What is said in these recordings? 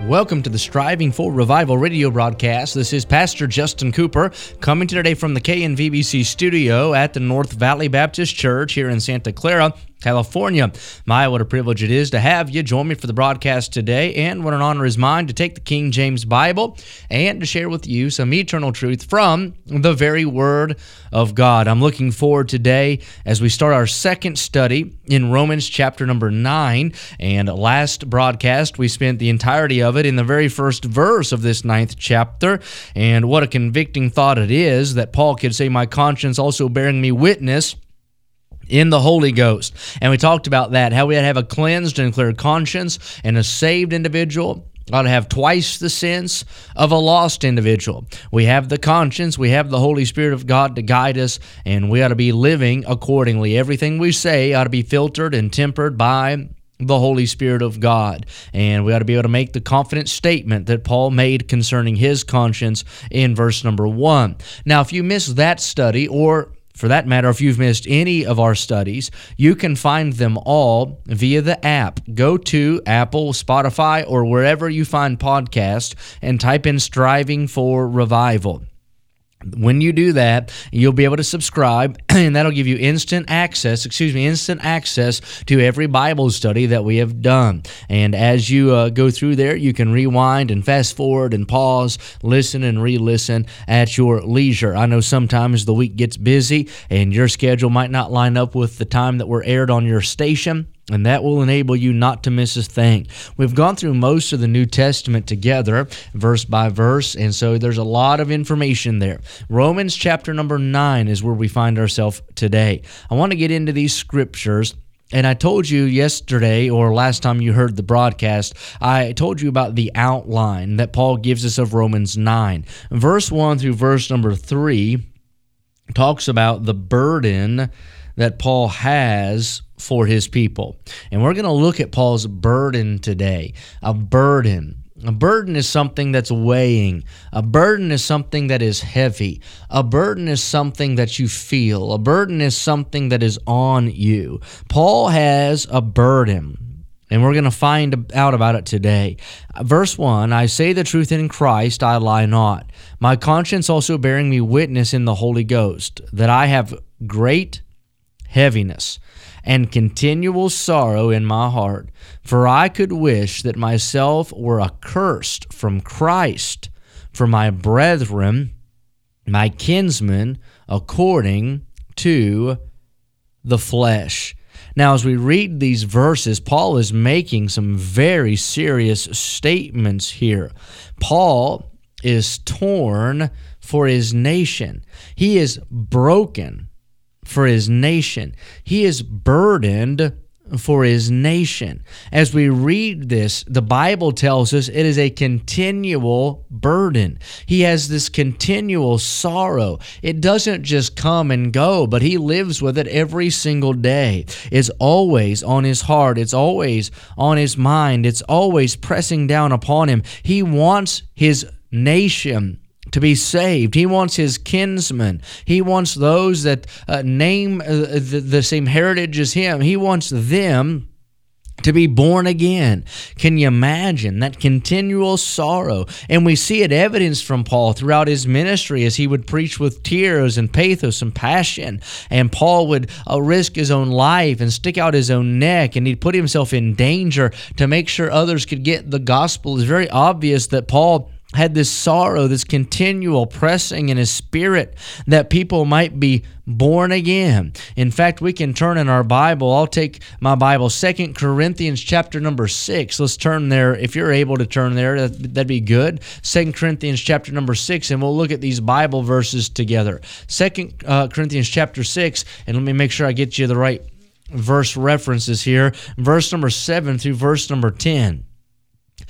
Welcome to the Striving for Revival radio broadcast. This is Pastor Justin Cooper coming to today from the KNVBC studio at the North Valley Baptist Church here in Santa Clara. California. My, what a privilege it is to have you join me for the broadcast today, and what an honor is mine to take the King James Bible and to share with you some eternal truth from the very Word of God. I'm looking forward today as we start our second study in Romans chapter number 9. And last broadcast, we spent the entirety of it in the very first verse of this ninth chapter. And what a convicting thought it is that Paul could say, My conscience also bearing me witness in the Holy Ghost. And we talked about that, how we have a cleansed and clear conscience, and a saved individual ought to have twice the sense of a lost individual. We have the conscience, we have the Holy Spirit of God to guide us, and we ought to be living accordingly. Everything we say ought to be filtered and tempered by the Holy Spirit of God. And we ought to be able to make the confident statement that Paul made concerning his conscience in verse number one. Now, if you miss that study, or for that matter, if you've missed any of our studies, you can find them all via the app. Go to Apple, Spotify, or wherever you find podcasts and type in Striving for Revival. When you do that, you'll be able to subscribe, and that'll give you instant access, excuse me, instant access to every Bible study that we have done. And as you uh, go through there, you can rewind and fast forward and pause, listen and re listen at your leisure. I know sometimes the week gets busy and your schedule might not line up with the time that we're aired on your station and that will enable you not to miss a thing. We've gone through most of the New Testament together, verse by verse, and so there's a lot of information there. Romans chapter number 9 is where we find ourselves today. I want to get into these scriptures. And I told you yesterday, or last time you heard the broadcast, I told you about the outline that Paul gives us of Romans 9. Verse 1 through verse number 3 talks about the burden that Paul has for his people. And we're going to look at Paul's burden today. A burden. A burden is something that's weighing. A burden is something that is heavy. A burden is something that you feel. A burden is something that is on you. Paul has a burden. And we're going to find out about it today. Verse 1 I say the truth in Christ, I lie not. My conscience also bearing me witness in the Holy Ghost, that I have great heaviness and continual sorrow in my heart. For I could wish that myself were accursed from Christ for my brethren, my kinsmen, according to the flesh. Now, as we read these verses, Paul is making some very serious statements here. Paul is torn for his nation, he is broken for his nation. He is burdened for his nation. As we read this, the Bible tells us it is a continual burden. He has this continual sorrow. It doesn't just come and go, but he lives with it every single day. It's always on his heart, it's always on his mind, it's always pressing down upon him. He wants his nation to be saved. He wants his kinsmen. He wants those that uh, name uh, the, the same heritage as him. He wants them to be born again. Can you imagine that continual sorrow? And we see it evidenced from Paul throughout his ministry as he would preach with tears and pathos and passion. And Paul would uh, risk his own life and stick out his own neck and he'd put himself in danger to make sure others could get the gospel. It's very obvious that Paul had this sorrow, this continual pressing in his spirit that people might be born again. In fact, we can turn in our Bible. I'll take my Bible, Second Corinthians chapter number 6. Let's turn there. If you're able to turn there, that'd be good. Second Corinthians chapter number 6, and we'll look at these Bible verses together. Second uh, Corinthians chapter 6, and let me make sure I get you the right verse references here. Verse number 7 through verse number 10.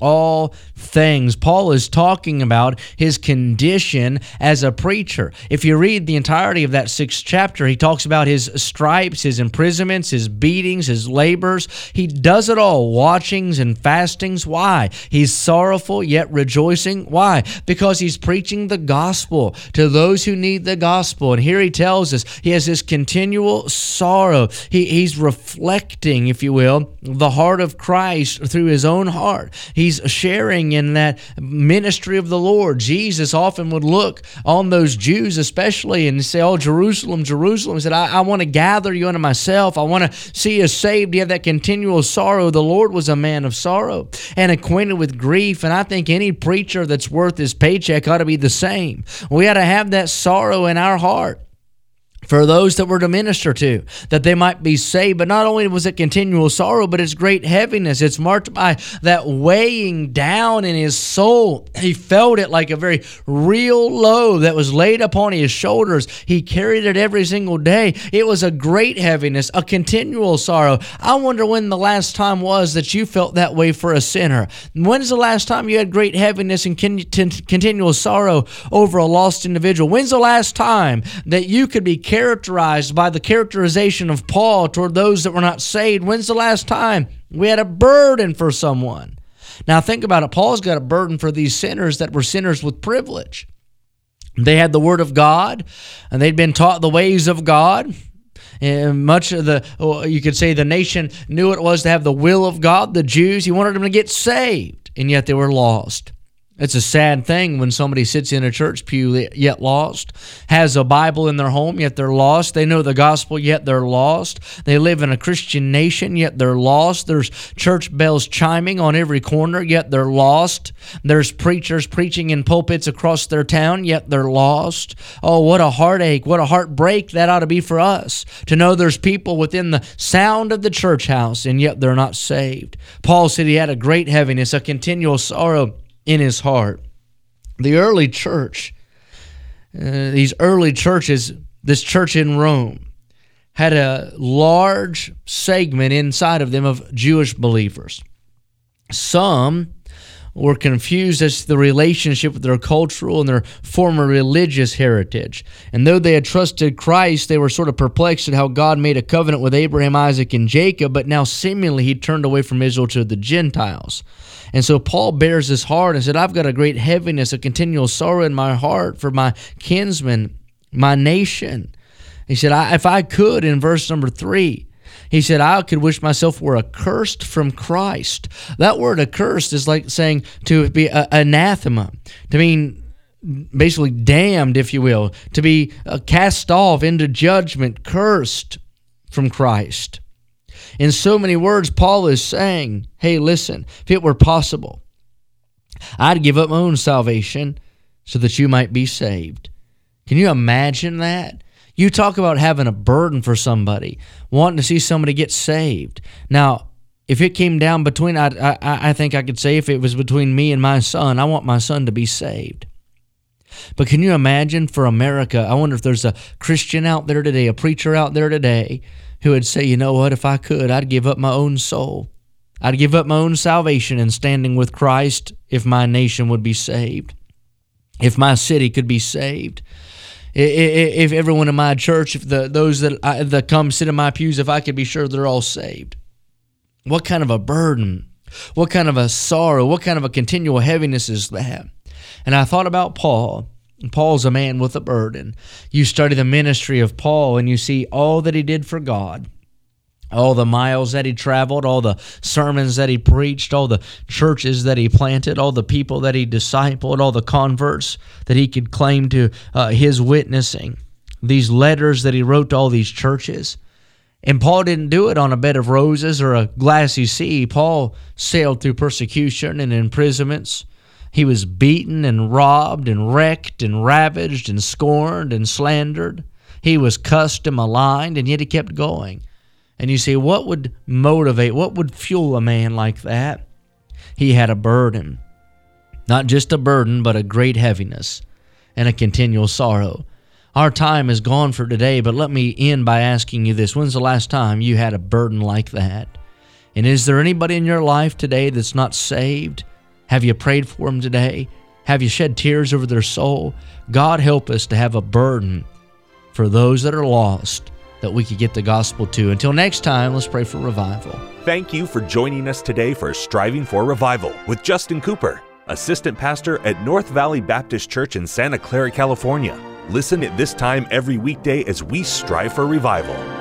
all things. Paul is talking about his condition as a preacher. If you read the entirety of that sixth chapter, he talks about his stripes, his imprisonments, his beatings, his labors. He does it all, watchings and fastings. Why? He's sorrowful yet rejoicing. Why? Because he's preaching the gospel to those who need the gospel. And here he tells us he has this continual sorrow. He, he's reflecting, if you will, the heart of Christ through his own heart. He he's sharing in that ministry of the Lord. Jesus often would look on those Jews, especially, and say, Oh, Jerusalem, Jerusalem. He said, I, I want to gather you unto myself. I want to see you saved. You have that continual sorrow. The Lord was a man of sorrow and acquainted with grief. And I think any preacher that's worth his paycheck ought to be the same. We ought to have that sorrow in our heart for those that were to minister to, that they might be saved. But not only was it continual sorrow, but it's great heaviness. It's marked by that weighing down in his soul. He felt it like a very real load that was laid upon his shoulders. He carried it every single day. It was a great heaviness, a continual sorrow. I wonder when the last time was that you felt that way for a sinner. When's the last time you had great heaviness and continual sorrow over a lost individual? When's the last time that you could be characterized by the characterization of Paul toward those that were not saved. When's the last time we had a burden for someone? Now, think about it. Paul's got a burden for these sinners that were sinners with privilege. They had the Word of God, and they'd been taught the ways of God. And much of the, oh, you could say, the nation knew it was to have the will of God. The Jews, he wanted them to get saved, and yet they were lost. It's a sad thing when somebody sits in a church pew yet lost, has a Bible in their home yet they're lost. They know the gospel yet they're lost. They live in a Christian nation yet they're lost. There's church bells chiming on every corner yet they're lost. There's preachers preaching in pulpits across their town yet they're lost. Oh, what a heartache, what a heartbreak that ought to be for us to know there's people within the sound of the church house and yet they're not saved. Paul said he had a great heaviness, a continual sorrow in his heart. The early church, uh, these early churches, this church in Rome, had a large segment inside of them of Jewish believers. Some were confused as to the relationship with their cultural and their former religious heritage. And though they had trusted Christ, they were sort of perplexed at how God made a covenant with Abraham, Isaac, and Jacob, but now seemingly he turned away from Israel to the Gentiles. And so Paul bears his heart and said, I've got a great heaviness, a continual sorrow in my heart for my kinsmen, my nation. He said, I, if I could, in verse number three, he said, I could wish myself were accursed from Christ. That word accursed is like saying to be a, anathema, to mean basically damned, if you will, to be uh, cast off into judgment, cursed from Christ. In so many words, Paul is saying, hey, listen, if it were possible, I'd give up my own salvation so that you might be saved. Can you imagine that? You talk about having a burden for somebody, wanting to see somebody get saved. Now, if it came down between, I, I, I think I could say if it was between me and my son, I want my son to be saved. But can you imagine for America? I wonder if there's a Christian out there today, a preacher out there today who would say, you know what, if I could, I'd give up my own soul. I'd give up my own salvation and standing with Christ if my nation would be saved, if my city could be saved. If everyone in my church, if the those that I, that come sit in my pews, if I could be sure they're all saved, what kind of a burden, what kind of a sorrow, what kind of a continual heaviness is that? And I thought about Paul Paul's a man with a burden. You study the ministry of Paul and you see all that he did for God, all the miles that he traveled, all the sermons that he preached, all the churches that he planted, all the people that he discipled, all the converts that he could claim to uh, his witnessing, these letters that he wrote to all these churches. And Paul didn't do it on a bed of roses or a glassy sea. Paul sailed through persecution and imprisonments He was beaten and robbed and wrecked and ravaged and scorned and slandered. He was cussed and maligned, and yet he kept going. And you see, what would motivate, what would fuel a man like that? He had a burden. Not just a burden, but a great heaviness and a continual sorrow. Our time is gone for today, but let me end by asking you this. When's the last time you had a burden like that? And is there anybody in your life today that's not saved? Have you prayed for them today? Have you shed tears over their soul? God help us to have a burden for those that are lost that we could get the gospel to. Until next time, let's pray for revival. Thank you for joining us today for Striving for Revival with Justin Cooper, Assistant Pastor at North Valley Baptist Church in Santa Clara, California. Listen at this time every weekday as we strive for revival.